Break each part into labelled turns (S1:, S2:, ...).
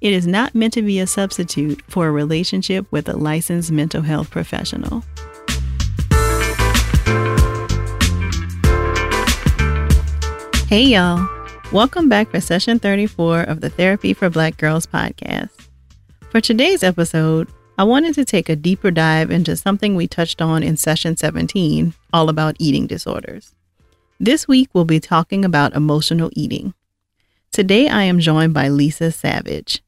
S1: it is not meant to be a substitute for a relationship with a licensed mental health professional. Hey, y'all. Welcome back for session 34 of the Therapy for Black Girls podcast. For today's episode, I wanted to take a deeper dive into something we touched on in session 17, all about eating disorders. This week, we'll be talking about emotional eating. Today, I am joined by Lisa Savage.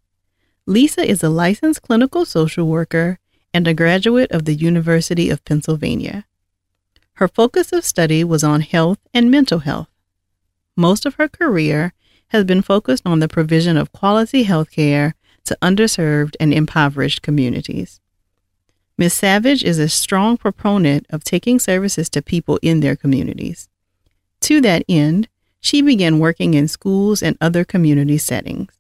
S1: Lisa is a licensed clinical social worker and a graduate of the University of Pennsylvania. Her focus of study was on health and mental health. Most of her career has been focused on the provision of quality health care to underserved and impoverished communities. Ms. Savage is a strong proponent of taking services to people in their communities. To that end, she began working in schools and other community settings.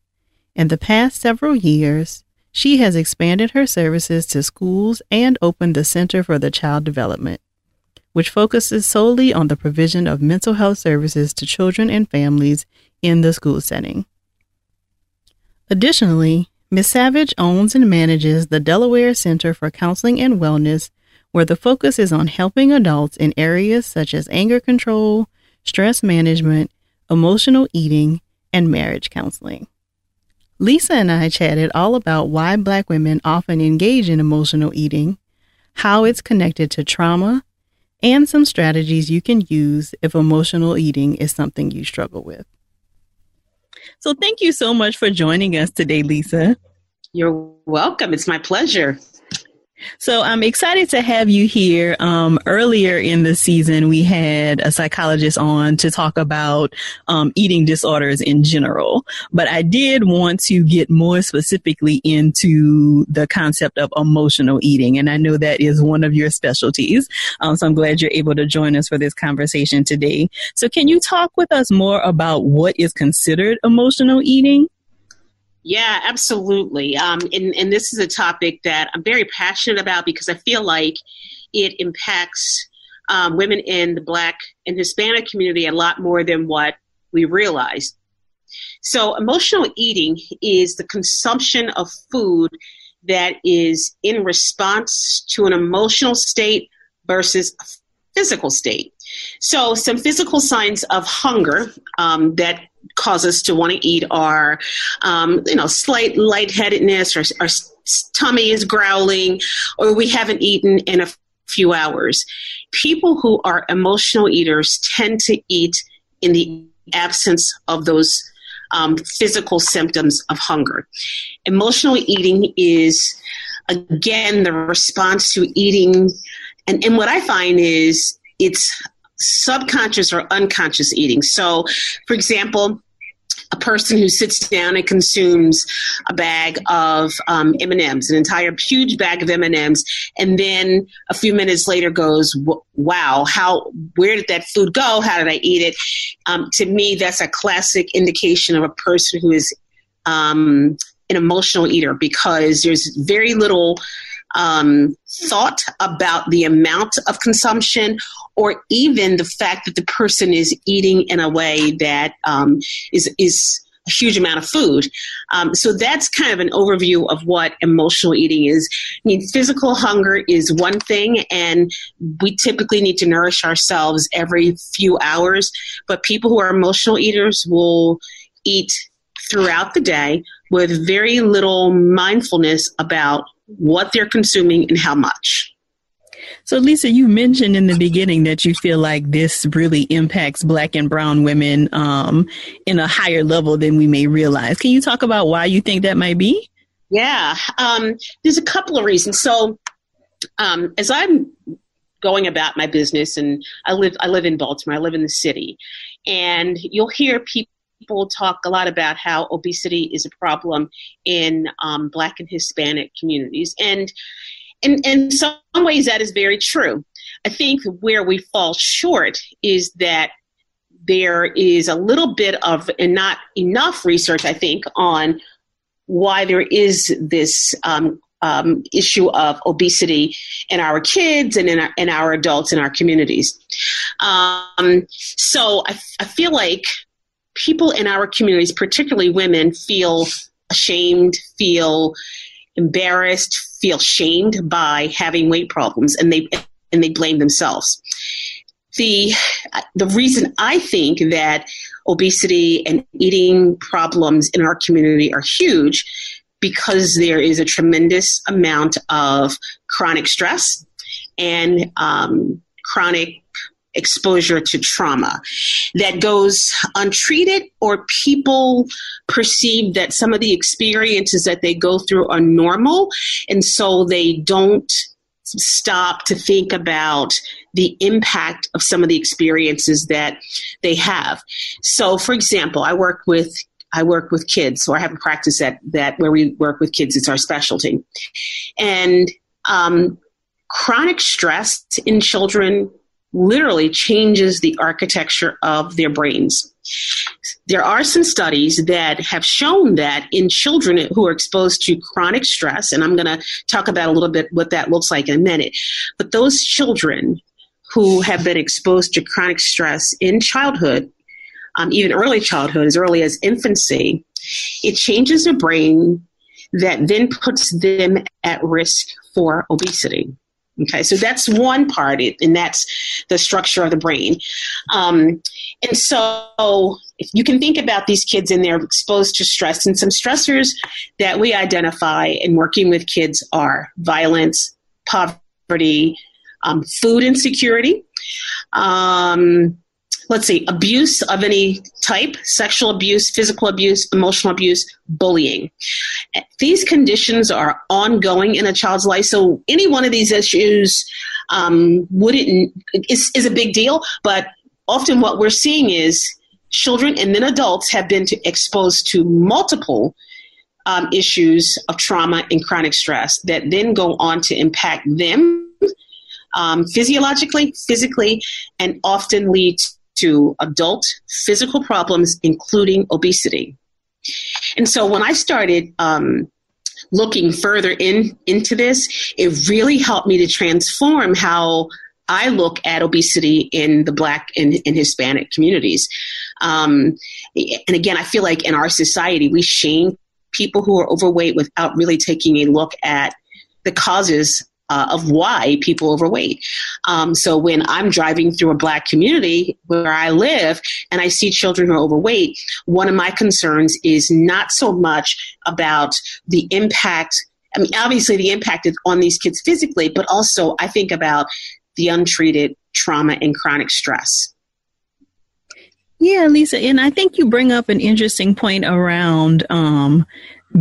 S1: In the past several years, she has expanded her services to schools and opened the Center for the Child Development, which focuses solely on the provision of mental health services to children and families in the school setting. Additionally, Ms. Savage owns and manages the Delaware Center for Counseling and Wellness, where the focus is on helping adults in areas such as anger control, stress management, emotional eating, and marriage counseling. Lisa and I chatted all about why Black women often engage in emotional eating, how it's connected to trauma, and some strategies you can use if emotional eating is something you struggle with. So, thank you so much for joining us today, Lisa.
S2: You're welcome. It's my pleasure.
S1: So I'm excited to have you here. Um, earlier in the season, we had a psychologist on to talk about um, eating disorders in general, but I did want to get more specifically into the concept of emotional eating, and I know that is one of your specialties. Um, so I'm glad you're able to join us for this conversation today. So can you talk with us more about what is considered emotional eating?
S2: Yeah, absolutely. Um, and, and this is a topic that I'm very passionate about because I feel like it impacts um, women in the Black and Hispanic community a lot more than what we realize. So, emotional eating is the consumption of food that is in response to an emotional state versus a physical state. So, some physical signs of hunger um, that cause us to want to eat are, um, you know, slight lightheadedness or our tummy is growling or we haven't eaten in a few hours. People who are emotional eaters tend to eat in the absence of those um, physical symptoms of hunger. Emotional eating is, again, the response to eating. And, and what I find is it's subconscious or unconscious eating. So, for example, a person who sits down and consumes a bag of um, M&Ms, an entire huge bag of M&Ms, and then a few minutes later goes, "Wow, how? Where did that food go? How did I eat it?" Um, to me, that's a classic indication of a person who is um, an emotional eater because there's very little um, thought about the amount of consumption or even the fact that the person is eating in a way that um, is is a huge amount of food. Um, so that's kind of an overview of what emotional eating is. I mean, physical hunger is one thing, and we typically need to nourish ourselves every few hours. But people who are emotional eaters will eat throughout the day with very little mindfulness about what they're consuming and how much.
S1: So, Lisa, you mentioned in the beginning that you feel like this really impacts Black and Brown women um, in a higher level than we may realize. Can you talk about why you think that might be?
S2: Yeah, um, there's a couple of reasons. So, um, as I'm going about my business, and I live I live in Baltimore, I live in the city, and you'll hear people people talk a lot about how obesity is a problem in um, Black and Hispanic communities, and in, in some ways that is very true. I think where we fall short is that there is a little bit of, and not enough research, I think, on why there is this um, um, issue of obesity in our kids and in our, in our adults in our communities. Um, so I, I feel like people in our communities, particularly women, feel ashamed, feel embarrassed, feel shamed by having weight problems, and they and they blame themselves. The the reason I think that obesity and eating problems in our community are huge because there is a tremendous amount of chronic stress and um, chronic exposure to trauma that goes untreated or people perceive that some of the experiences that they go through are normal. And so they don't stop to think about the impact of some of the experiences that they have. So for example i work with I work with kids, so I have a practice that that where we work with kids. It's our specialty, and um, chronic stress in children literally changes the architecture of their brains. There are some studies that have shown that in children who are exposed to chronic stress, and I'm going to talk about a little bit what that looks like in a minute, but those children who have been exposed to chronic stress in childhood, um, even early childhood, as early as infancy, it changes their brain that then puts them at risk for obesity. Okay, so that's one part, and that's the structure of the brain. Um, and so, if you can think about these kids and they're exposed to stress, and some stressors that we identify in working with kids are violence, poverty, um, food insecurity. Um, let's see, abuse of any type, sexual abuse, physical abuse, emotional abuse, bullying. These conditions are ongoing in a child's life. So any one of these issues um, wouldn't is, is a big deal, but often what we're seeing is children and then adults have been to, exposed to multiple um, issues of trauma and chronic stress that then go on to impact them um, physiologically, physically, and often lead to adult physical problems, including obesity. And so when I started um, looking further in into this, it really helped me to transform how I look at obesity in the Black and, and Hispanic communities. Um, and again, I feel like in our society, we shame people who are overweight without really taking a look at the causes uh, of why people overweight. Um, so when I'm driving through a black community where I live and I see children who are overweight, one of my concerns is not so much about the impact. I mean, obviously the impact is on these kids physically, but also I think about the untreated trauma and chronic stress.
S1: Yeah, Lisa, and I think you bring up an interesting point around um,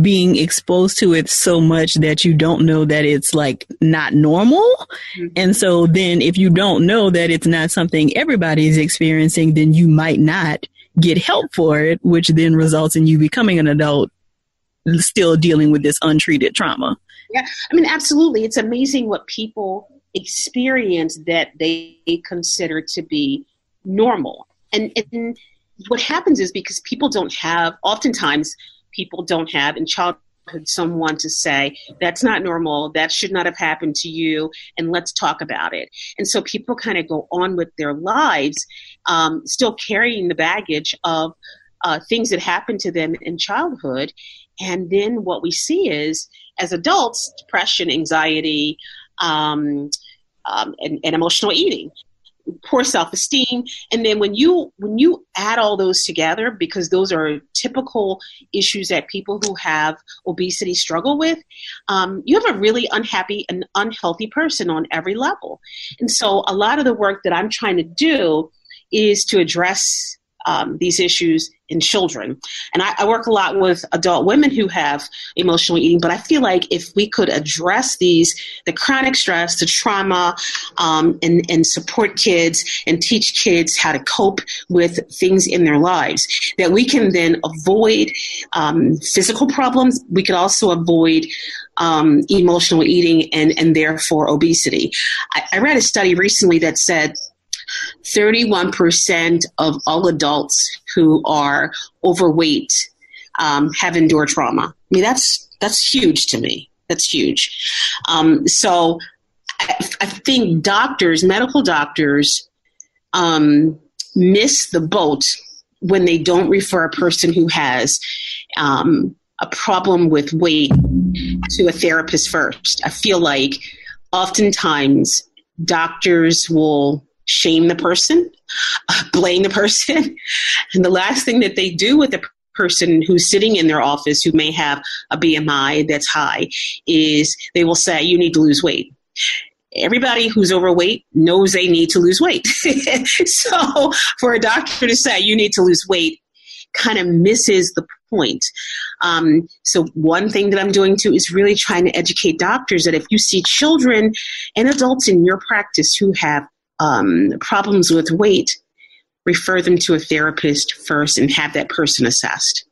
S1: being exposed to it so much that you don't know that it's like not normal. Mm-hmm. And so then if you don't know that it's not something everybody's experiencing, then you might not get help for it, which then results in you becoming an adult still dealing with this untreated trauma.
S2: Yeah, I mean, absolutely. It's amazing what people experience that they consider to be normal. And, and what happens is because people don't have, oftentimes, people don't have in childhood someone to say that's not normal. That should not have happened to you and let's talk about it. And so people kind of go on with their lives um, still carrying the baggage of uh, things that happened to them in childhood. And then what we see is as adults depression anxiety um, um, and, and, emotional eating poor self-esteem. And then when you when you add all those together because those are typical issues that people who have obesity struggle with um, you have a really unhappy and unhealthy person on every level. And so a lot of the work that i'm trying to do is to address um, these issues in children. And I, I, work a lot with adult women who have emotional eating, but I feel like if we could address these, the chronic stress, the trauma, um, and, and support kids and teach kids how to cope with things in their lives, that we can then avoid um, physical problems. We could also avoid um, emotional eating and, and therefore obesity. I, I read a study recently that said 31% of all adults who are overweight um, have endured trauma. I mean, that's that's huge to me. That's huge. Um, so I, I, think doctors, medical doctors, um, miss the boat when they don't refer a person who has um, a problem with weight to a therapist first. I feel like oftentimes doctors will shame the person, blame the person. And the last thing that they do with the person who's sitting in their office who may have a BMI that's high is they will say, You need to lose weight. Everybody who's overweight knows they need to lose weight. so for a doctor to say you need to lose weight kind of misses the point. Um, so one thing that I'm doing too is really trying to educate doctors that if you see children and adults in your practice who have um, problems with weight, refer them to a therapist first and have that person assessed.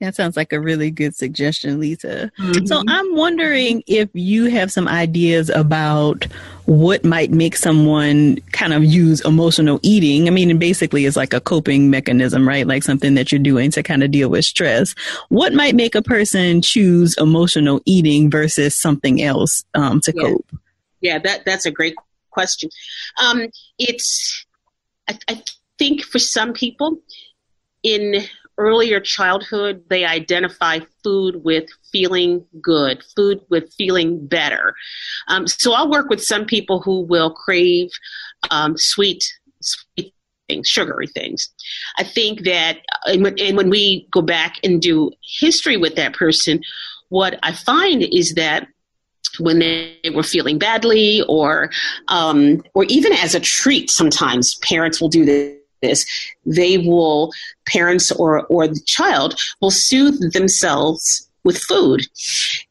S1: That sounds like a really good suggestion, Lisa. Mm-hmm. So I'm wondering if you have some ideas about what might make someone kind of use emotional eating. I mean, basically it's like a coping mechanism, right? Like something that you're doing to kind of deal with stress. What might make a person choose emotional eating versus something else um, to
S2: yeah.
S1: cope?
S2: Yeah, that that's a great question. Um, it's, I, I think for some people in earlier childhood, they identify food with feeling good, food with feeling better. Um, so I'll work with some people who will crave um, sweet, sweet things, sugary things. I think that, uh, and when, and when we go back and do history with that person, what I find is that when they were feeling badly or um, or even as a treat sometimes parents will do this. They will parents or or the child will soothe themselves with food.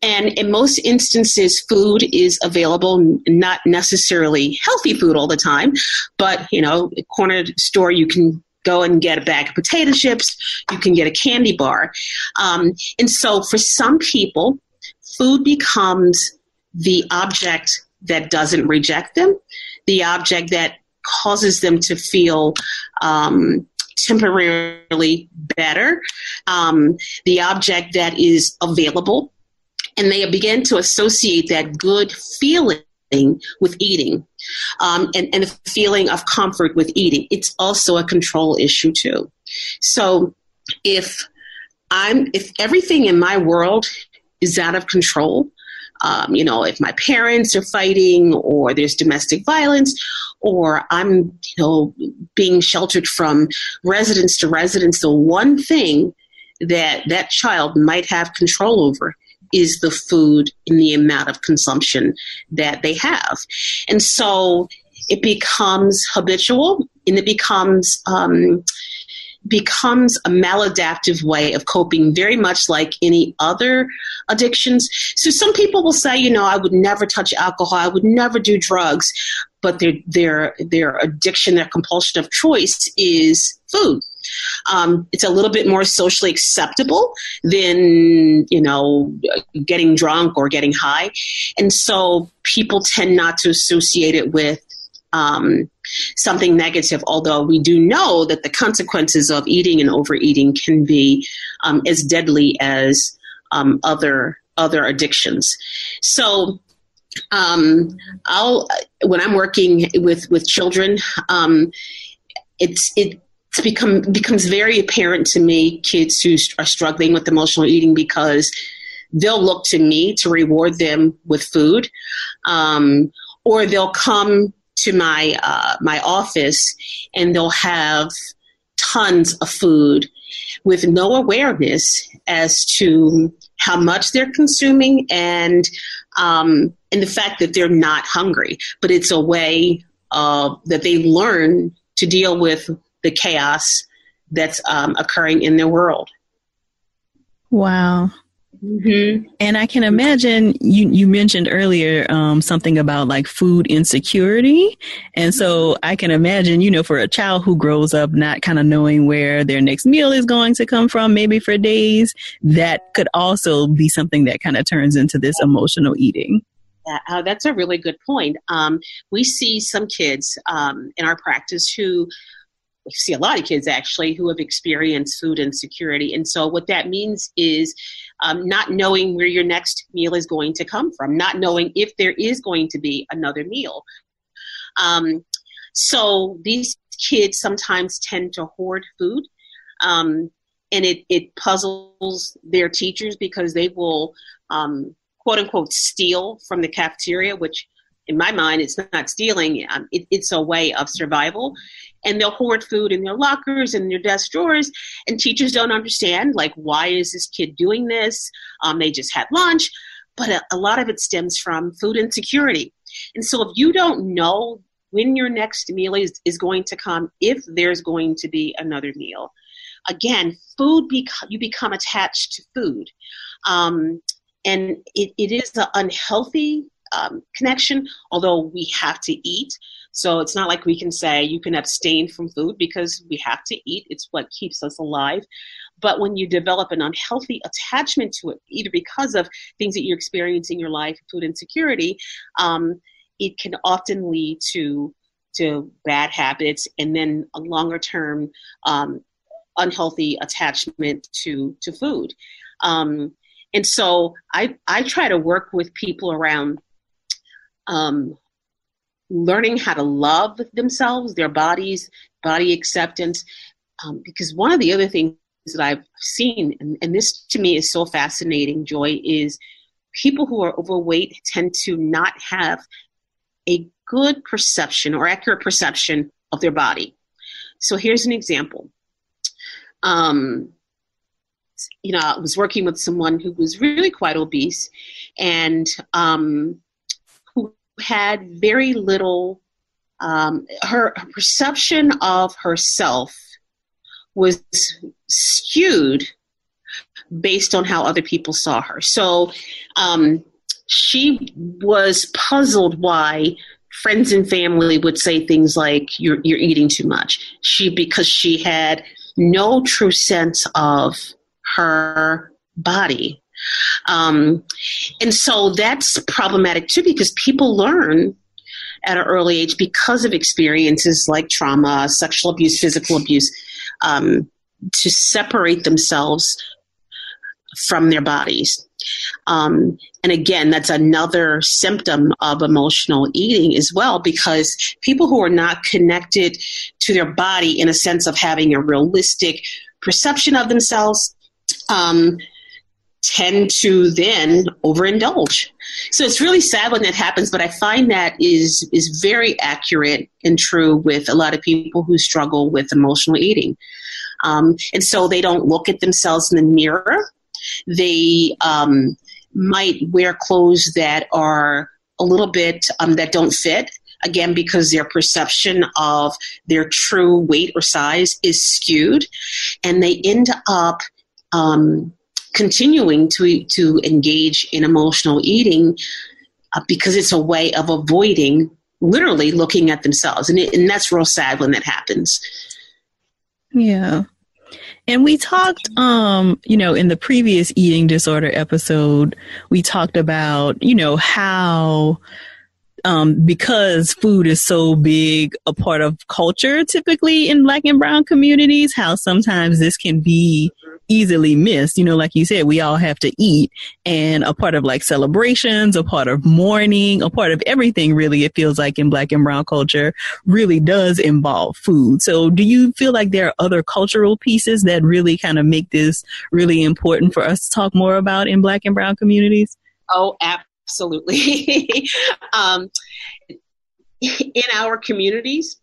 S2: And in most instances food is available not necessarily healthy food all the time but you know corner store you can go and get a bag of potato chips. You can get a candy bar. Um, and so for some people food becomes the object that doesn't reject them, the object that causes them to feel um, temporarily better, um, the object that is available, and they begin to associate that good feeling with eating um, and, and a feeling of comfort with eating. It's also a control issue too. So if I'm if everything in my world is out of control, um, you know, if my parents are fighting or there's domestic violence or I'm, you know, being sheltered from residence to residence, the one thing that that child might have control over is the food and the amount of consumption that they have. And so it becomes habitual and it becomes um, becomes a maladaptive way of coping, very much like any other addictions. So some people will say, you know, I would never touch alcohol, I would never do drugs, but their their their addiction, their compulsion of choice is food. Um, it's a little bit more socially acceptable than you know getting drunk or getting high, and so people tend not to associate it with um, something negative, although we do know that the consequences of eating and overeating can be um, as deadly as um, other other addictions. So um, I'll when I'm working with with children, um, it's it it's become becomes very apparent to me kids who are struggling with emotional eating because they'll look to me to reward them with food um, or they'll come to my uh, my office and they'll have tons of food with no awareness as to how much they're consuming and um, and the fact that they're not hungry. But it's a way uh, that they learn to deal with the chaos that's um, occurring in their world.
S1: Wow. Mm-hmm. And I can imagine you, you mentioned earlier um, something about like food insecurity. And so I can imagine, you know, for a child who grows up not kind of knowing where their next meal is going to come from, maybe for days, that could also be something that kind of turns into this emotional eating.
S2: Uh, that's a really good point. Um, we see some kids um, in our practice who we see a lot of kids actually who have experienced food insecurity. And so, what that means is um, not knowing where your next meal is going to come from, not knowing if there is going to be another meal. Um, so, these kids sometimes tend to hoard food. Um, and it, it puzzles their teachers because they will um, quote unquote steal from the cafeteria, which in my mind, it's not stealing. Um, it, it's a way of survival and they'll hoard food in their lockers and their desk drawers and teachers don't understand like why is this kid doing this? Um, they just had lunch. But a, a lot of it stems from food insecurity. And so if you don't know when your next meal is, is going to come if there's going to be another meal again food bec- you become attached to food. Um, and it, it is an unhealthy um, connection although we have to eat so it's not like we can say you can abstain from food because we have to eat. It's what keeps us alive. But when you develop an unhealthy attachment to it, either because of things that you're experiencing in your life, food insecurity, um, it can often lead to to bad habits and then a longer term um, unhealthy attachment to to food. Um, and so I I try to work with people around um, learning how to love themselves, their bodies, body acceptance. Um, because one of the other things that I've seen, and, and this to me is so fascinating, Joy, is people who are overweight tend to not have a good perception or accurate perception of their body. So here's an example. Um, you know, I was working with someone who was really quite obese, and um, had very little, um, her, her perception of herself was skewed based on how other people saw her. So um, she was puzzled why friends and family would say things like you're you're eating too much. She because she had no true sense of her body um, and so that's problematic too because people learn at an early age because of experiences like trauma, sexual abuse, physical abuse, um, to separate themselves from their bodies. Um, and again, that's another symptom of emotional eating as well, because people who are not connected to their body in a sense of having a realistic perception of themselves, um, tend to then overindulge. So it's really sad when that happens, but I find that is is very accurate and true with a lot of people who struggle with emotional eating. Um, and so they don't look at themselves in the mirror. They um, might wear clothes that are a little bit um, that don't fit again because their perception of their true weight or size is skewed and they end up um, continuing to to engage in emotional eating uh, because it's a way of avoiding literally looking at themselves. And, it, and that's real sad when that happens.
S1: Yeah. And we talked um you know in the previous eating disorder episode we talked about you know how um, because food is so big a part of culture typically in black and brown communities, how sometimes this can be easily missed. You know, like you said, we all have to eat and a part of like celebrations, a part of mourning, a part of everything really, it feels like in black and brown culture really does involve food. So do you feel like there are other cultural pieces that really kind of make this really important for us to talk more about in black and brown communities?
S2: Oh, absolutely. um, in our communities,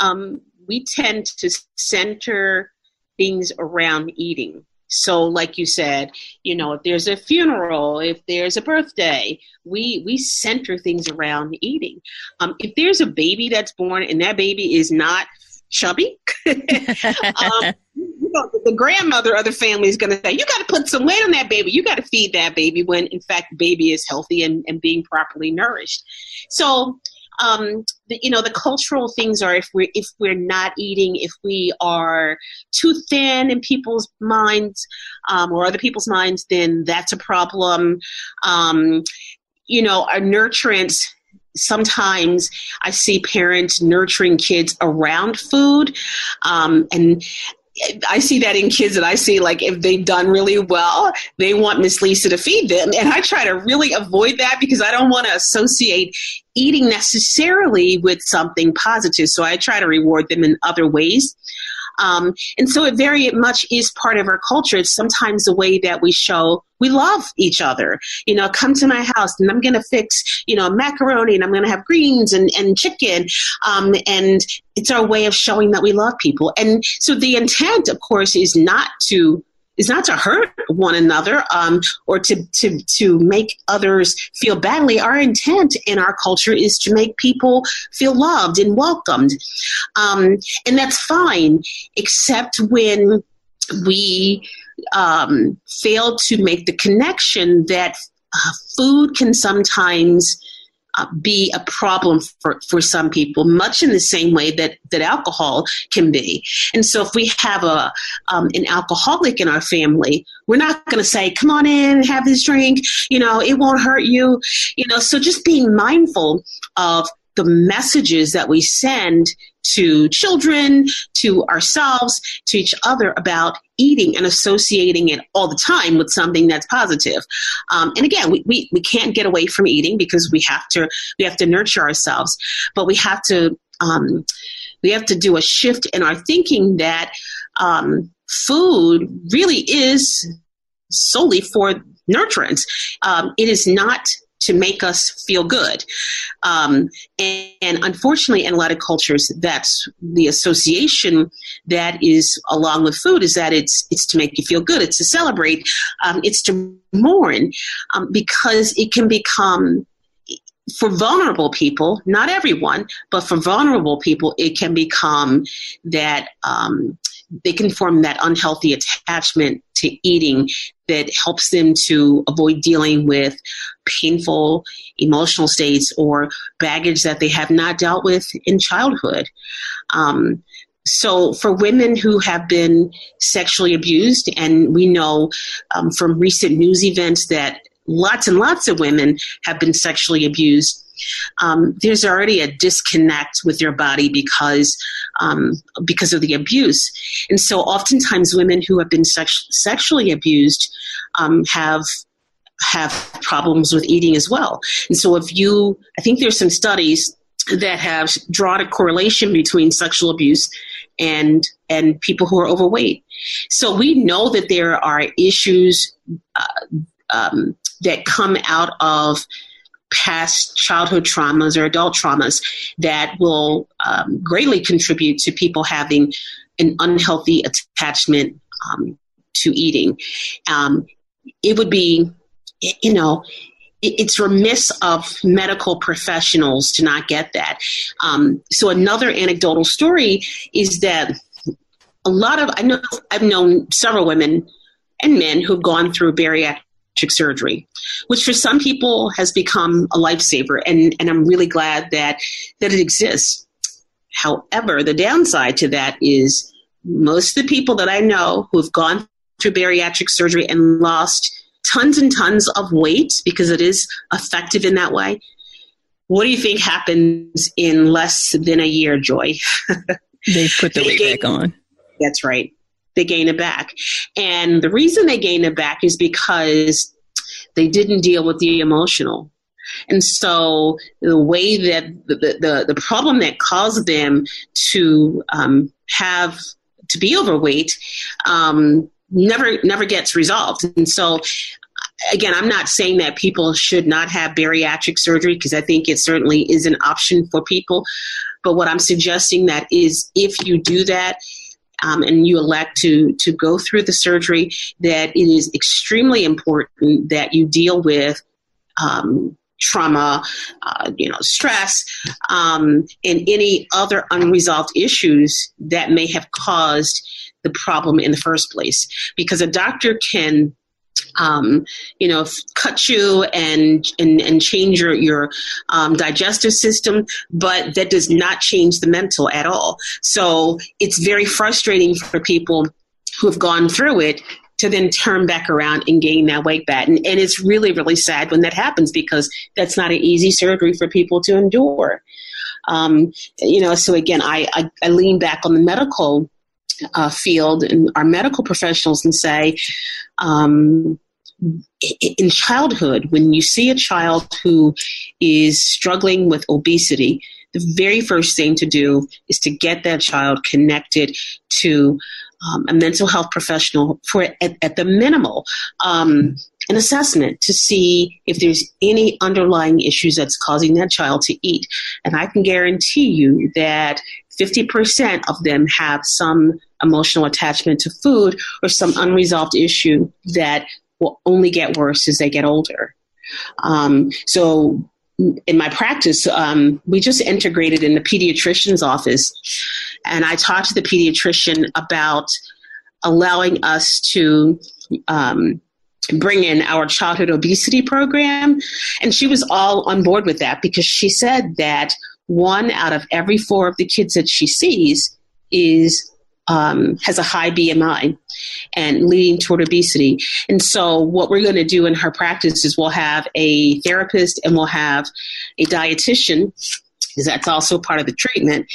S2: um, we tend to center things around eating. So, like you said, you know, if there's a funeral, if there's a birthday, we we center things around eating. Um, if there's a baby that's born and that baby is not chubby. um, you know, the grandmother of the family is going to say, you got to put some weight on that baby. You got to feed that baby when, in fact, the baby is healthy and, and being properly nourished. So, um, the, you know, the cultural things are if we're if we're not eating, if we are too thin in people's minds um, or other people's minds, then that's a problem. Um, you know, our nurturance sometimes I see parents nurturing kids around food, um, and I see that in kids that I see, like if they've done really well, they want Miss Lisa to feed them. And I try to really avoid that because I don't want to associate eating necessarily with something positive. So I try to reward them in other ways. Um, and so it very much is part of our culture. It's sometimes the way that we show we love each other. You know, come to my house and I'm going to fix, you know, macaroni and I'm going to have greens and, and chicken. Um, and it's our way of showing that we love people. And so the intent, of course, is not to is not to hurt one another um, or to, to, to make others feel badly. Our intent in our culture is to make people feel loved and welcomed. Um, and that's fine, except when we um, fail to make the connection that uh, food can sometimes be a problem for, for some people, much in the same way that, that alcohol can be. And so, if we have a um, an alcoholic in our family, we're not going to say, "Come on in, have this drink." You know, it won't hurt you. You know, so just being mindful of the messages that we send to children, to ourselves, to each other about eating and associating it all the time with something that's positive. Um, and again, we, we, we can't get away from eating because we have to we have to nurture ourselves, but we have to um, we have to do a shift in our thinking that um, food really is solely for nurturance. Um, it is not to make us feel good. Um, and, and, unfortunately, in a lot of cultures, that's the association that is along with food is that it's it's to make you feel good, it's to celebrate, um, it's to mourn, um, because it can become for vulnerable people, not everyone, but for vulnerable people, it can become that um, they can form that unhealthy attachment to eating that helps them to avoid dealing with painful emotional states or baggage that they have not dealt with in childhood. Um, so, for women who have been sexually abused, and we know um, from recent news events that lots and lots of women have been sexually abused um, there's already a disconnect with your body because um, because of the abuse. And so, oftentimes, women who have been sex- sexually abused um, have have problems with eating as well. And so, if you, I think there's some studies that have drawn a correlation between sexual abuse and and people who are overweight. So we know that there are issues uh, um, that come out of past childhood traumas or adult traumas that will um, greatly contribute to people having an unhealthy attachment um, to eating. Um, it would be, you know, it's remiss of medical professionals to not get that. Um, so another anecdotal story is that a lot of I know I've known several women and men who've gone through bariatric surgery, which for some people has become a lifesaver, and, and I'm really glad that that it exists. However, the downside to that is most of the people that I know who have gone through bariatric surgery and lost tons and tons of weight because it is effective in that way. What do you think happens in less than a year, Joy?
S1: they put the weight back on.
S2: That's right they gain it back. And the reason they gain it back is because they didn't deal with the emotional. And so the way that the, the, the problem that caused them to um, have to be overweight um, never never gets resolved. And so again, I'm not saying that people should not have bariatric surgery because I think it certainly is an option for people. But what I'm suggesting that is if you do that, um, and you elect to to go through the surgery, that it is extremely important that you deal with um, trauma, uh, you know, stress, um, and any other unresolved issues that may have caused the problem in the first place. Because a doctor can um, you know, cut you and and, and change your your um, digestive system, but that does not change the mental at all. So it's very frustrating for people who have gone through it to then turn back around and gain that weight back. And, and it's really, really sad when that happens because that's not an easy surgery for people to endure. Um, you know, so again, I, I, I lean back on the medical uh, field and our medical professionals and say, um, in childhood, when you see a child who is struggling with obesity, the very first thing to do is to get that child connected to um, a mental health professional for at, at the minimal. Um, an assessment to see if there's any underlying issues that's causing that child to eat. And I can guarantee you that 50% of them have some emotional attachment to food or some unresolved issue that will only get worse as they get older. Um, so in my practice, um, we just integrated in the pediatrician's office, and I talked to the pediatrician about allowing us to um, bring in our childhood obesity program, and she was all on board with that because she said that one out of every four of the kids that she sees is um, has a high BMI and leading toward obesity. And so, what we're going to do in her practice is we'll have a therapist and we'll have a dietitian, because that's also part of the treatment,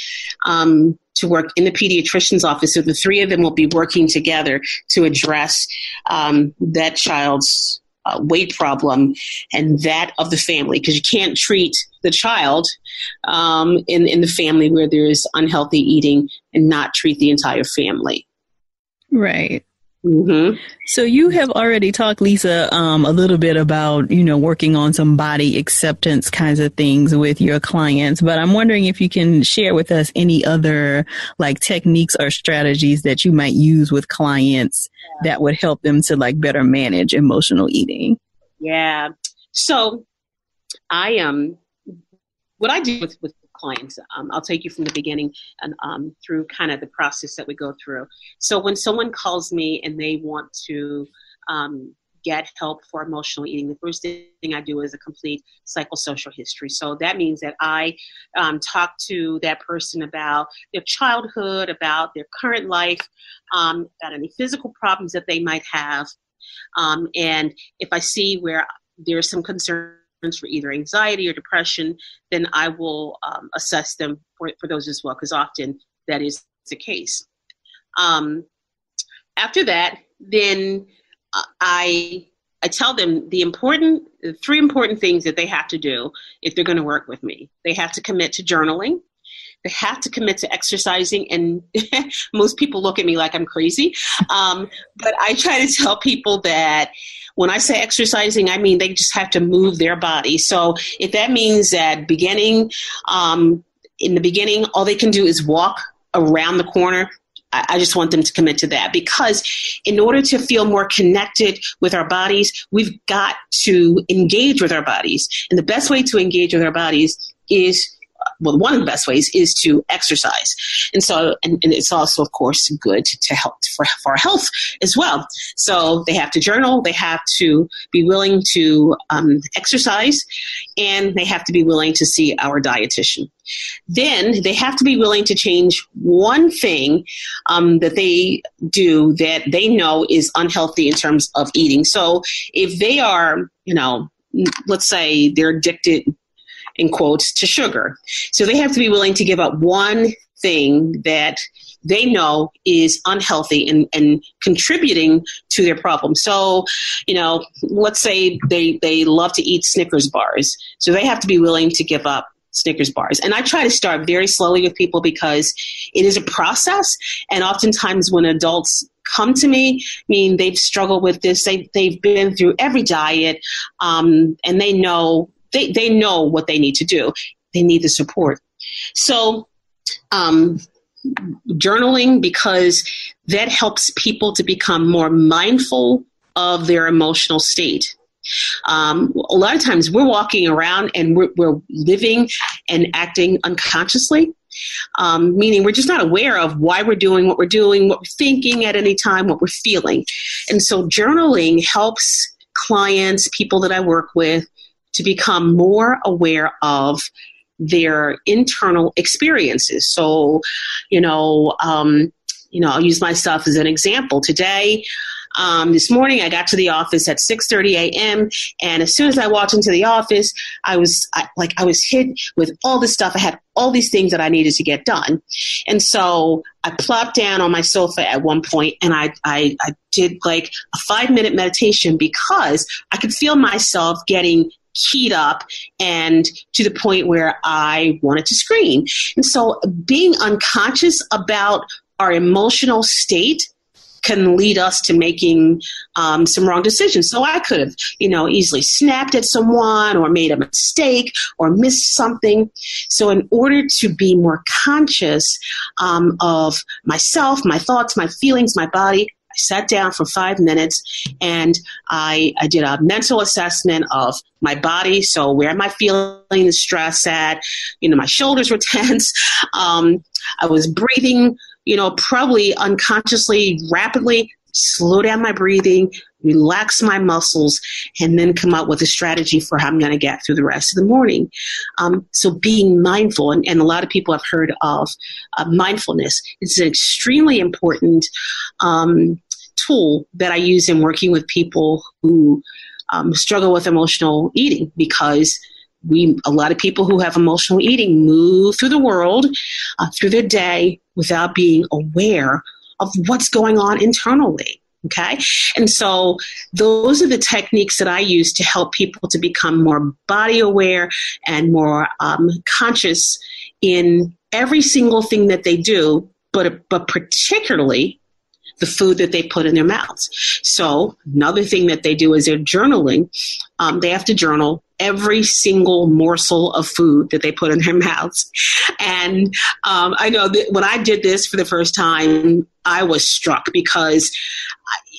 S2: um, to work in the pediatrician's office. So, the three of them will be working together to address um, that child's uh, weight problem and that of the family because you can't treat the child um, in, in the family where there is unhealthy eating and not treat the entire family.
S1: Right. Mm-hmm. So you have already talked, Lisa, um, a little bit about you know working on some body acceptance kinds of things with your clients, but I'm wondering if you can share with us any other like techniques or strategies that you might use with clients that would help them to like better manage emotional eating.
S2: Yeah. So I um what I do with with clients. Um, I'll take you from the beginning and um, through kind of the process that we go through. So when someone calls me and they want to um, get help for emotional eating, the first thing I do is a complete psychosocial history. So that means that I um, talk to that person about their childhood, about their current life, um, about any physical problems that they might have. Um, and if I see where there's some concern for either anxiety or depression, then I will um, assess them for, for those as well, because often that is the case. Um, after that, then uh, I I tell them the important three important things that they have to do if they're going to work with me. They have to commit to journaling. They have to commit to exercising, and most people look at me like I'm crazy. Um, but I try to tell people that when I say exercising, I mean they just have to move their body. So if that means that beginning, um, in the beginning, all they can do is walk around the corner, I just want them to commit to that because in order to feel more connected with our bodies, we've got to engage with our bodies. And the best way to engage with our bodies is well, one of the best ways is to exercise. And so, and, and it's also, of course, good to help for, for health as well. So they have to journal, they have to be willing to um, exercise, and they have to be willing to see our dietitian. Then they have to be willing to change one thing um, that they do that they know is unhealthy in terms of eating. So if they are, you know, let's say they're addicted in quotes, to sugar. So they have to be willing to give up one thing that they know is unhealthy and, and contributing to their problem. So, you know, let's say they, they love to eat Snickers bars. So they have to be willing to give up Snickers bars. And I try to start very slowly with people because it is a process. And oftentimes when adults come to me, I mean, they've struggled with this, they, they've been through every diet, um, and they know they, they know what they need to do. They need the support. So, um, journaling because that helps people to become more mindful of their emotional state. Um, a lot of times we're walking around and we're, we're living and acting unconsciously. Um, meaning we're just not aware of why we're doing what we're doing, what we're thinking at any time, what we're feeling. And so journaling helps clients, people that I work with, to become more aware of their internal experiences. So, you know, um, you know, I'll use myself as an example. Today, um, this morning, I got to the office at 6:30 a.m. and as soon as I walked into the office, I was I, like I was hit with all this stuff. I had all these things that I needed to get done, and so I plopped down on my sofa at one point and I I, I did like a five minute meditation because I could feel myself getting keyed up and to the point where I wanted to scream. And so being unconscious about our emotional state can lead us to making um, some wrong decisions. So I could have, you know, easily snapped at someone or made a mistake or missed something. So in order to be more conscious um, of myself, my thoughts, my feelings, my body, sat down for five minutes and I, I did a mental assessment of my body. So where am I feeling the stress at? You know, my shoulders were tense. Um, I was breathing, you know, probably unconsciously, rapidly. Slow down my breathing, relax my muscles, and then come up with a strategy for how I'm going to get through the rest of the morning. Um, so being mindful, and, and, a lot of people have heard of uh, mindfulness. It's an extremely important um, tool that I use in working with people who um, struggle with emotional eating because we a lot of people who have emotional eating move through the world uh, through their day without being aware of what's going on internally okay? And so those are the techniques that i use to help people to become more body aware and more um, conscious in every single thing that they do but but particularly the food that they put in their mouths. So another thing that they do is they're journaling. Um, they have to journal every single morsel of food that they put in their mouths. And um, I know that when I did this for the first time, I was struck because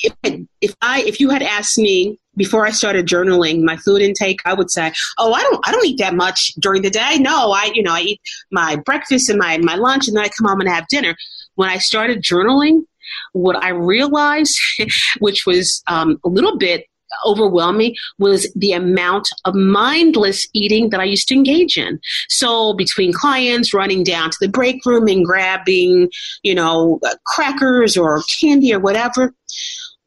S2: if, if I if you had asked me before I started journaling my food intake, I would say, "Oh, I don't I don't eat that much during the day. No, I you know I eat my breakfast and my my lunch, and then I come home and have dinner." When I started journaling, what I realized, which was um, a little bit overwhelming was the amount of mindless eating that I used to engage in. So between clients running down to the break room and grabbing, you know, crackers or candy or whatever,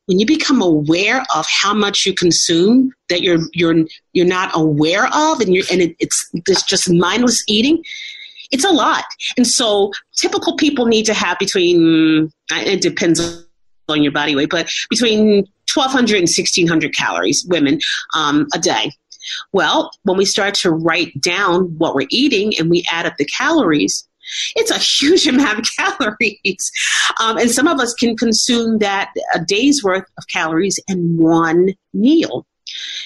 S2: when you become aware of how much you consume that you're you're you're not aware of and you're and it, it's this just mindless eating it's a lot. And so typical people need to have between, it depends on your body weight, but between 1,200 and 1,600 calories, women, um, a day. Well, when we start to write down what we're eating and we add up the calories, it's a huge amount of calories. Um, and some of us can consume that a day's worth of calories in one meal.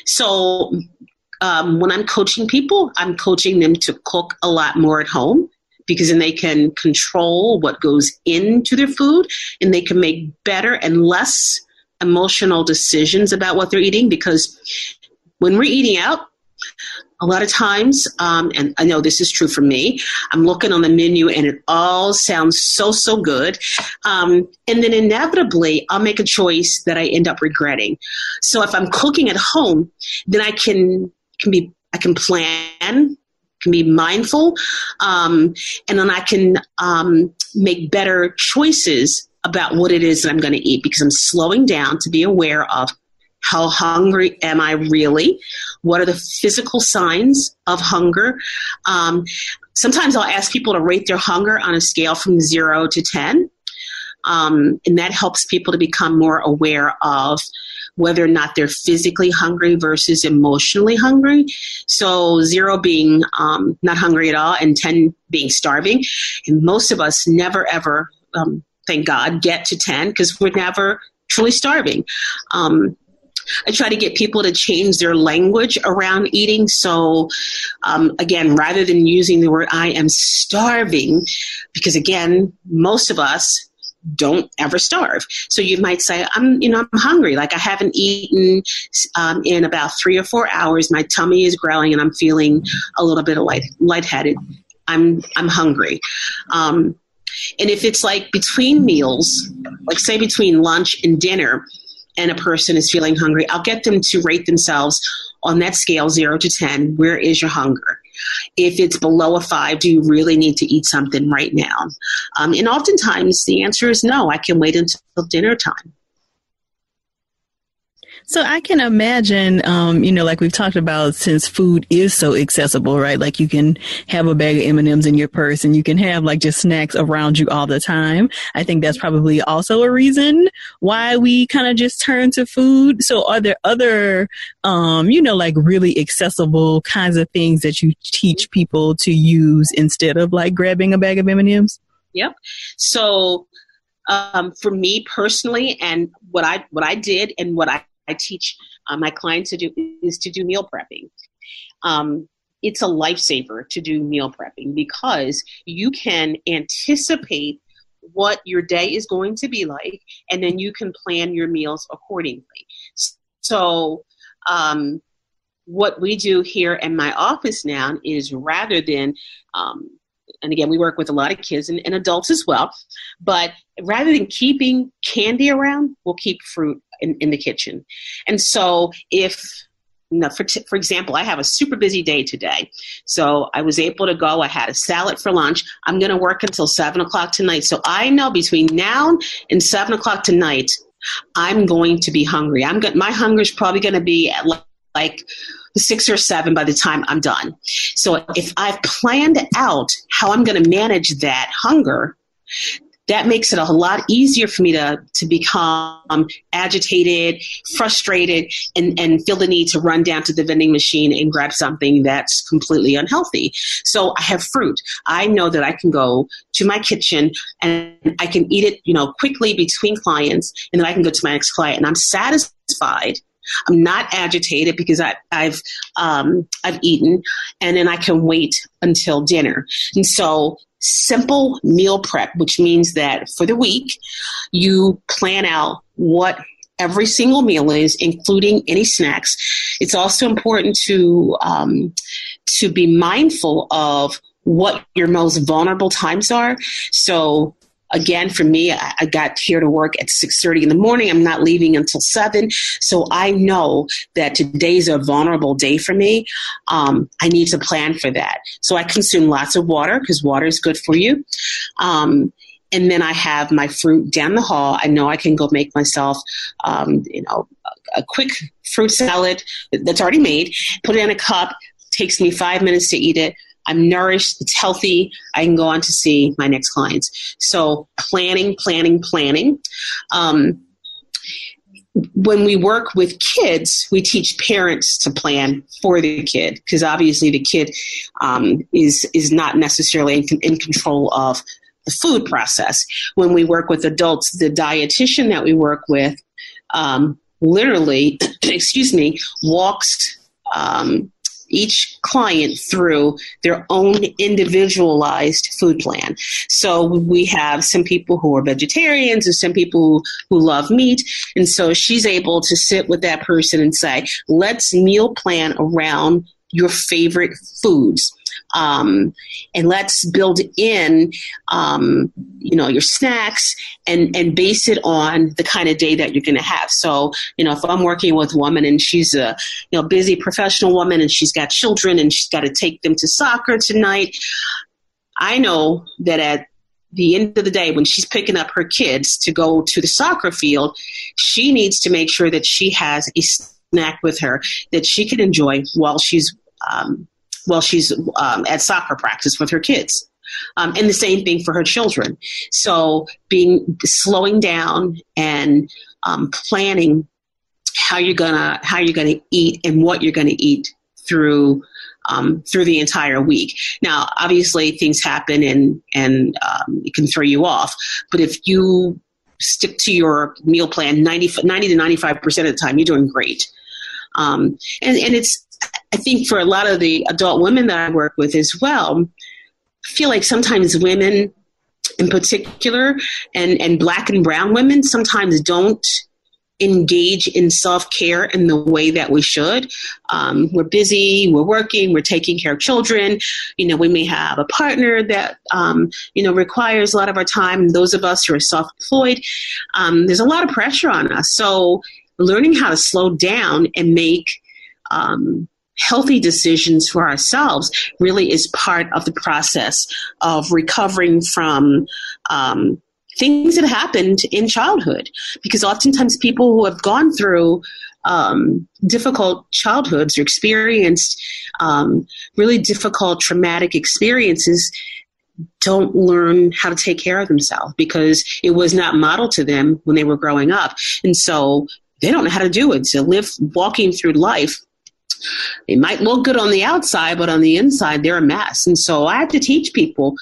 S2: So um, when I'm coaching people, I'm coaching them to cook a lot more at home because then they can control what goes into their food and they can make better and less emotional decisions about what they're eating because when we're eating out, a lot of times, um, and I know this is true for me, I'm looking on the menu and it all sounds so, so good. Um, and then inevitably, I'll make a choice that I end up regretting. So if I'm cooking at home, then I can can be I can plan, can be mindful, um, and then I can um, make better choices about what it is that I'm going to eat because I'm slowing down to be aware of how hungry am I really? What are the physical signs of hunger? Um, sometimes I'll ask people to rate their hunger on a scale from zero to 10. Um, and that helps people to become more aware of whether or not they're physically hungry versus emotionally hungry. So zero being um, not hungry at all, and 10 being starving. And most of us never ever, um, thank God, get to 10 because we're never truly starving. Um, I try to get people to change their language around eating. So, um, again, rather than using the word I am starving, because again, most of us don't ever starve. So you might say, I'm, you know, I'm hungry. Like I haven't eaten um, in about three or four hours. My tummy is growling and I'm feeling a little bit light, lightheaded. I'm, I'm hungry. Um, and if it's like between meals, like say between lunch and dinner, and a person is feeling hungry, I'll get them to rate themselves on that scale, zero to 10. Where is your hunger? If it's below a five, do you really need to eat something right now? Um, and oftentimes the answer is no, I can wait until dinner time.
S1: So I can imagine, um, you know, like we've talked about, since food is so accessible, right? Like you can have a bag of M and M's in your purse, and you can have like just snacks around you all the time. I think that's probably also a reason why we kind of just turn to food. So are there other, um, you know, like really accessible kinds of things that you teach people to use instead of like grabbing a bag of M and M's?
S2: Yep. So um, for me personally, and what I what I did and what I I teach uh, my clients to do is to do meal prepping. Um, it's a lifesaver to do meal prepping because you can anticipate what your day is going to be like, and then you can plan your meals accordingly. So, um, what we do here in my office now is rather than um, and again, we work with a lot of kids and, and, adults as well. But rather than keeping candy around, we'll keep fruit in, in the kitchen. And so if for, t- for example, I have a super busy day today. So I was able to go. I had a salad for lunch. I'm going to work until 7 o'clock tonight. So I know between now and 7 o'clock tonight, I'm going to be hungry. I'm go- My hunger is probably going to be at like six or seven by the time I'm done. So if I've planned out how I'm going to manage that hunger, that makes it a lot easier for me to, to become agitated, frustrated, and, and feel the need to run down to the vending machine and grab something that's completely unhealthy. So I have fruit. I know that I can go to my kitchen and I can eat it, you know, quickly between clients, and then I can go to my next client, and I'm satisfied I'm not agitated because I, have um, I've eaten, and then I can wait until dinner. And so simple meal prep, which means that for the week, you plan out what every single meal is, including any snacks. It's also important to um, to be mindful of what your most vulnerable times are. So again for me I, I, got here to work at 6.30 in the morning i'm not leaving until 7 so i know that today's a vulnerable day for me um, i need to plan for that so i consume lots of water because water is good for you um, and then I have my fruit down the hall. I know I can go make myself, um, you know, a, a quick fruit salad that's already made. Put it in a cup. Takes me five minutes to eat it. I'm nourished, it's healthy, I can go on to see my next clients. So planning, planning, planning. Um, when we work with kids, we teach parents to plan for the kid because obviously the kid um, is is not necessarily in, in, control of the food process. When we work with adults, the dietitian that we work with um, literally, excuse me, walks um, each client through their own individualized food plan. So we have some people who are vegetarians and some people who who love meat. And so she's able to sit with that person and say, let's meal plan around your favorite foods um, and let's build in um, you know your snacks and and base it on the kind of day that you're going to have. So you know if i'm working with a woman and she's a you know busy professional woman and she's got children and she's got to take them to soccer tonight i know that at the end of the day, when she's picking up her kids to go to the soccer field, she needs to make sure that she has a snack with her that she can enjoy while she's um, while she's um, at soccer practice with her kids. Um, and the same thing for her children. So being slowing down and um, planning how you're gonna how you're gonna eat and what you're gonna eat through um, through the entire week. Now, obviously, things happen and and um, it can throw you off. But if you stick to your meal plan 90, 90 to ninety five percent of the time, you're doing great. Um, and and it's I think for a lot of the adult women that I work with as well, I feel like sometimes women in particular, and, and black and brown women sometimes don't engage in self care in the way that we should. Um, we're busy, we're working, we're taking care of children. You know, we may have a partner that, um, you know, requires a lot of our time. Those of us who are self employed, um, there's a lot of pressure on us. So, learning how to slow down and make um, healthy decisions for ourselves really is part of the process of recovering from um, things that happened in childhood. Because oftentimes people who have gone through um, difficult childhoods or experienced um, really difficult traumatic experiences don't learn how to take care of themselves because it was not modeled to them when they were growing up. And so they don't know how to do it. So live walking through life they might look good on the outside, but on the inside, they're a mess. And so I have to teach people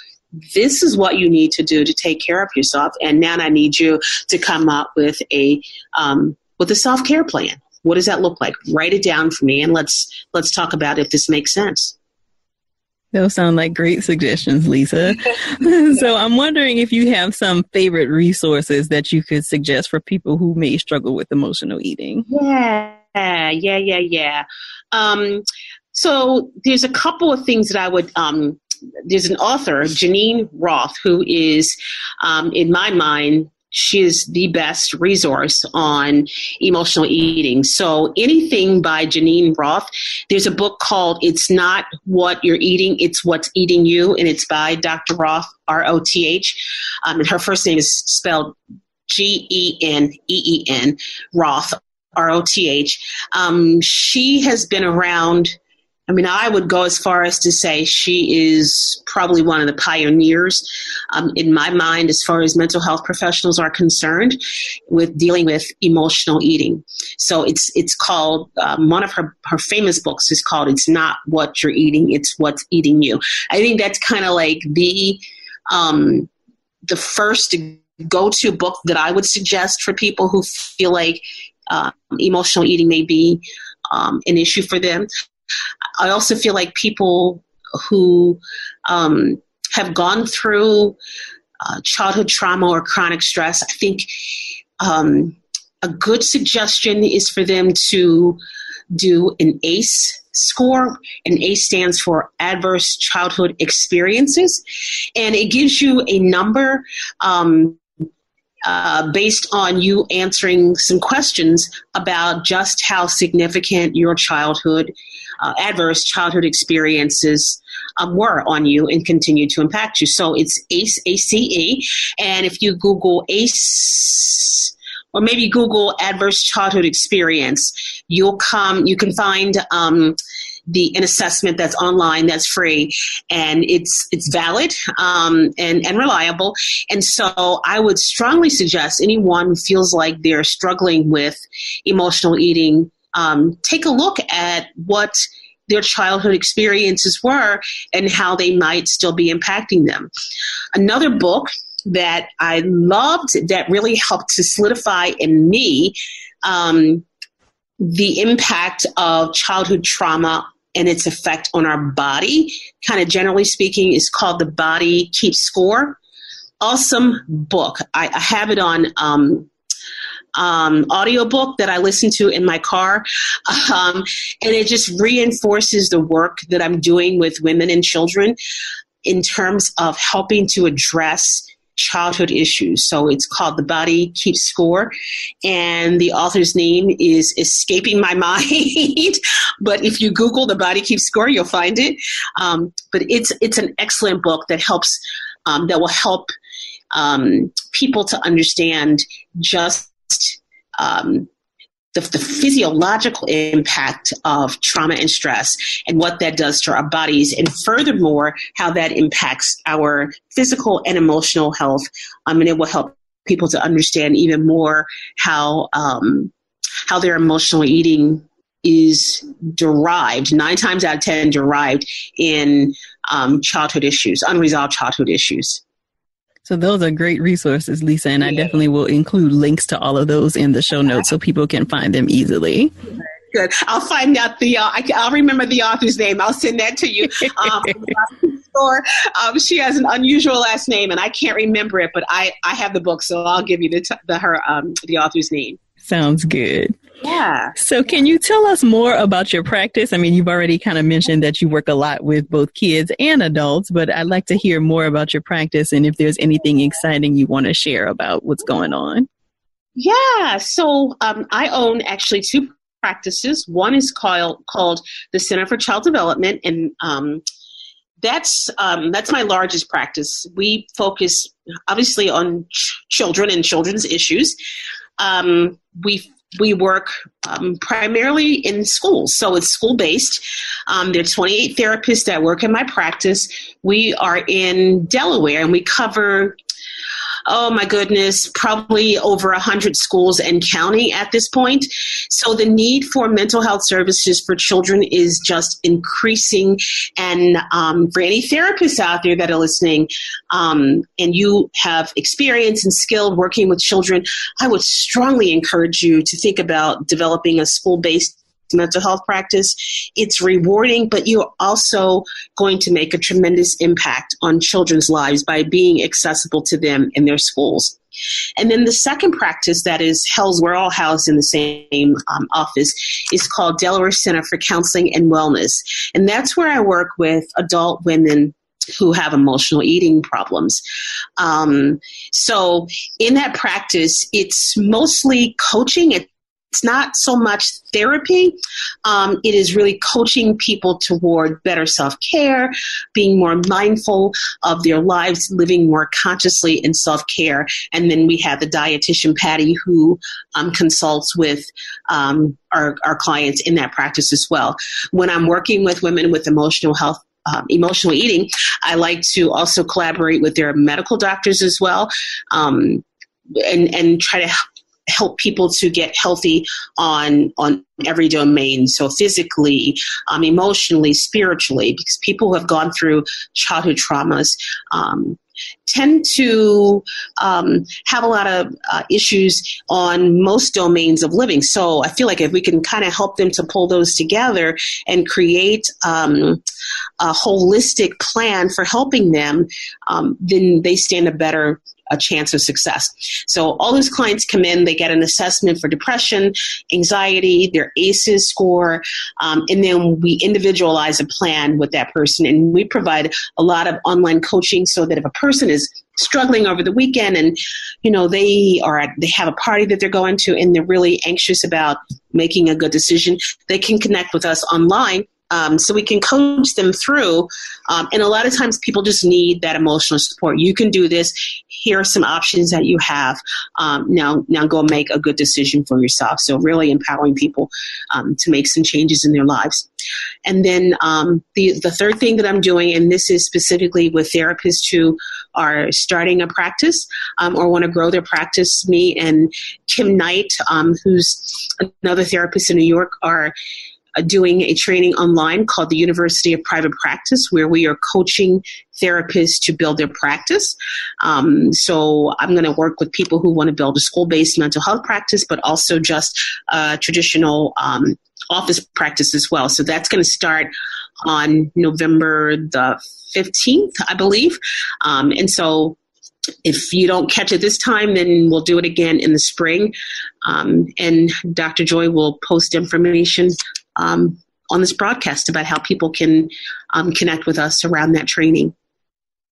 S2: this is what you need to do to take care of yourself. And now I need you to come up with a um, with a self care plan. What does that look like? Write it down for me, and let's let's talk about if this makes sense.
S1: Those sound like great suggestions, Lisa. so I'm wondering if you have some favorite resources that you could suggest for people who may struggle with emotional eating.
S2: Yeah, yeah, yeah, yeah. Um, so there's a couple of things that I would um, there's an author, Geneen Roth, who is, um, in my mind, she is the best resource on emotional eating. So anything by Geneen Roth, there's a book called It's Not What You're Eating, It's What's Eating You, and it's by Dr. Roth, R-O-T-H. Um, and her first name is spelled G-E-N-E-E-N, Roth, R-O-T-H. Um, she has been around I mean, I would go as far as to say she is probably one of the pioneers um, in my mind as far as mental health professionals are concerned with dealing with emotional eating. So it's it's called um, one of her her famous books is called "It's Not What You're Eating, It's What's Eating You." I think that's kind of like the um, the first go to book that I would suggest for people who feel like uh, emotional eating may be um, an issue for them. I also feel like people who um, have gone through uh, childhood trauma or chronic stress, I think um, a good suggestion is for them to do an ACE score. And ACE stands for Adverse Childhood Experiences. And it gives you a number um, uh, based on you answering some questions about just how significant your childhood, uh, adverse childhood experiences um, were on you and continue to impact you. So it's ACE, A-C-E. And if you Google ACE, or maybe Google adverse childhood experience, you'll come, you can find um, the an assessment that's online that's free and it's it's valid um, and and reliable. And so I would strongly suggest anyone who feels like they're struggling with emotional eating um, take a look at what their childhood experiences were and how they might still be impacting them. Another book that I loved that really helped to solidify in me um, the impact of childhood trauma and its effect on our body, kind of generally speaking, is called The Body Keeps Score. Awesome book. I, I have it on um, um, audiobook that I listen to in my car. Um, and it just reinforces the work that I'm doing with women and children in terms of helping to address childhood issues. So it's called The Body Keeps Score, and the author's name is escaping my mind. but if you Google The Body Keeps Score, you'll find it. Um, but it's it's an excellent book that helps um, that will help um, people to understand just um, the, the, physiological impact of trauma and stress and what that does to our bodies, and furthermore, how that impacts our physical and emotional health. Um, and it will help people to understand even more how um, how their emotional eating is derived nine times out of ten derived in um, childhood issues, unresolved childhood issues.
S1: So those are great resources, Lisa, and I definitely will include links to all of those in the show notes so people can find them easily.
S2: Good. I'll find out the. Uh, I, will remember the author's name. I'll send that to you. Um, bookstore. Um, she has an unusual last name, and I can't remember it, but I, I have the book, so I'll give you the, t- the her um, the author's name.
S1: Sounds good.
S2: Yeah.
S1: So, can you tell us more about your practice? I mean, you've already kind of mentioned that you work a lot with both kids and adults, but I'd like to hear more about your practice and if there's anything exciting you want to share about what's going on.
S2: Yeah. So, um, I own actually two practices. One is called called the Center for Child Development, and um, that's um, that's my largest practice. We focus obviously on ch- children and children's issues. Um, we we work um, primarily in schools, so it's school based. Um, there are 28 therapists that work in my practice. We are in Delaware, and we cover oh my goodness, probably over 100 schools and counting at this point. So the need for mental health services for children is just increasing. And um, for any therapists out there that are listening, um, and you have experience and skill working with children, I would strongly encourage you to think about developing a school based mental health practice. It's rewarding, but you're also going to make a tremendous impact on children's lives by being accessible to them in their schools. And then the second practice that is held, we're all housed in the same um, office, is called Delaware Center for Counseling and Wellness. And that's where I work with adult women who have emotional eating problems. Um, so in that practice, it's mostly coaching. It it's not so much therapy. Um, it is really coaching people toward better self care, being more mindful of their lives, living more consciously in self care. And then we have the dietitian Patty who um, consults with um, our, our clients in that practice as well. When I'm working with women with emotional health um, emotional eating, I like to also collaborate with their medical doctors as well, um, and and try to help people to get healthy on on every domain so physically um, emotionally spiritually because people who have gone through childhood traumas um, tend to um, have a lot of uh, issues on most domains of living. So I feel like if we can kind of help them to pull those together and create um, a holistic plan for helping them, um, then they stand a better a chance of success. So all those clients come in, they get an assessment for depression, anxiety, their ACEs score, um, and then we individualize a plan with that person. And we provide a lot of online coaching so that if a person is struggling over the weekend and you know they are they have a party that they're going to and they're really anxious about making a good decision they can connect with us online um, so we can coach them through. Um, and a lot of times people just need that emotional support. You can do this. Here are some options that you have. Um, now, now go make a good decision for yourself. So really empowering people um, to make some changes in their lives. And then um, the the third thing that I'm doing, and this is specifically with therapists who are starting a practice um, or want to grow their practice. Me and Kim Knight, who's another therapist in New York, are doing a training online called the University of Private Practice, where we are coaching therapists to build their practice. Um, so I'm going to work with people who want to build a school-based mental health practice, but also just uh, traditional um, office practice as well. So that's going to start on November the 15th, I believe. Um, and so if you don't catch it this time, then we'll do it again in the spring. Um, and Dr. Joy will post information um, on this broadcast about how people can um, connect with us around that training.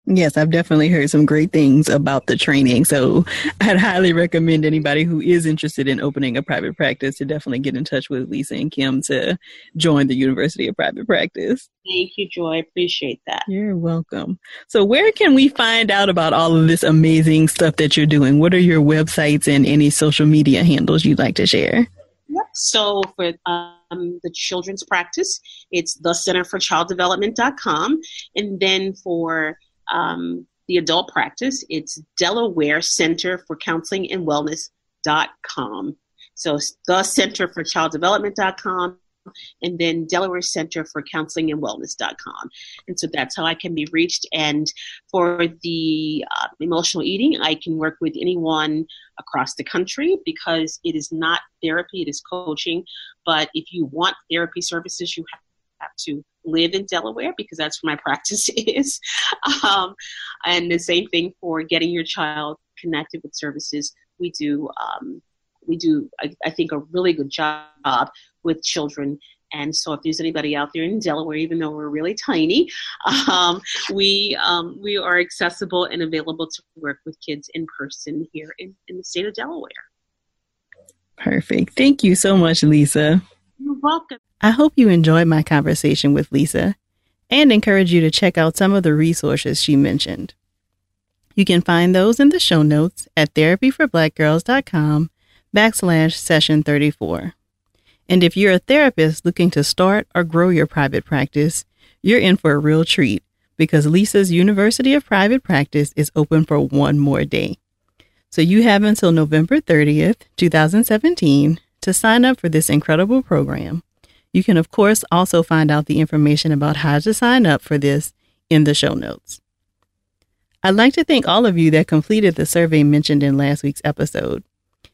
S1: Yes, I've definitely heard some great things about the training. So I'd highly recommend anybody who is interested in opening a private practice to definitely get in touch with Lisa and Kim to join the University of Private Practice.
S2: Thank you, Joy. Appreciate that.
S1: You're welcome. So, where can we find out about all of this amazing stuff that you're doing? What are your websites and any social media handles you'd like to share?
S2: Yep. So, for um, um, the children's practice. It's the Center for Child Development.com. And then for um, the adult practice, it's Delaware Center for Counseling and Wellness.com. So the Center for Child Development.com and then Delaware Center for Counseling and Wellness.com. And so that's how I can be reached. And for the uh, emotional eating, I can work with anyone across the country because it is not therapy, it is coaching. But if you want therapy services, you have to live in Delaware because that's where my practice is. Um, and the same thing for getting your child connected with services. We do um, we do I, I, think a really good job with children. And so, if there's anybody out there in Delaware, even though we're really tiny, um, we um, we are accessible and available to work with kids in person here in, in the state of Delaware.
S1: Perfect. Thank you so much, Lisa.
S2: You're welcome.
S1: I hope you enjoyed my conversation with Lisa and encourage you to check out some of the resources she mentioned. You can find those in the show notes at therapyforblackgirls.com backslash session 34. And if you're a therapist looking to start or grow your private practice, you're in for a real treat because Lisa's University of Private Practice is open for one more day. So you have until November 30th, 2017 to sign up for this incredible program. You can, of course, also find out the information about how to sign up for this in the show notes. I'd like to thank all of you that completed the survey mentioned in last week's episode.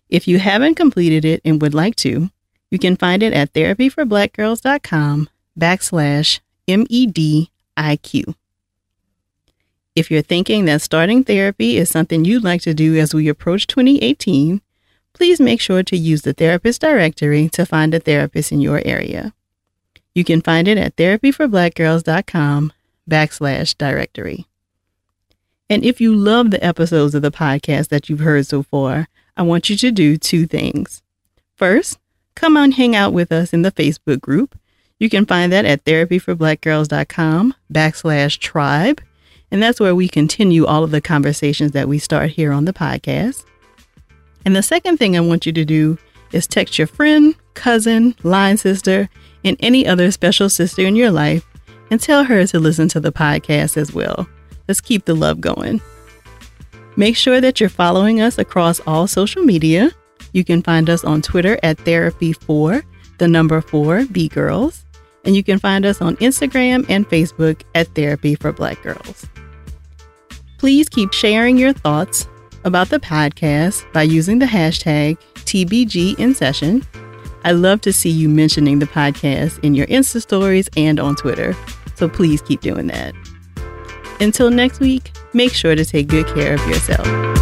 S1: If you haven't completed it and would like to, you can find it at therapyforblackgirls.com backslash MEDIQ. If you're thinking that starting therapy is something you'd like to do as we approach 2018, please make sure to use the therapist directory to find a therapist in your area. You can find it at therapyforblackgirls.com backslash directory. And if you love the episodes of the podcast that you've heard so far, I want you to do two things. First, come on hang out with us in the Facebook group. You can find that at therapyforblackgirls.com backslash tribe. And that's where we continue all of the conversations that we start here on the podcast. And the second thing I want you to do is text your friend, cousin, line sister, and any other special sister in your life and tell her to listen to the podcast as well. Let's keep the love going. Make sure that you're following us across all social media. You can find us on Twitter at Therapy4, the number 4 B Girls, and you can find us on Instagram and Facebook at Therapy for Black Girls. Please keep sharing your thoughts about the podcast by using the hashtag TBG in session. I love to see you mentioning the podcast in your Insta stories and on Twitter, so please keep doing that. Until next week, make sure to take good care of yourself.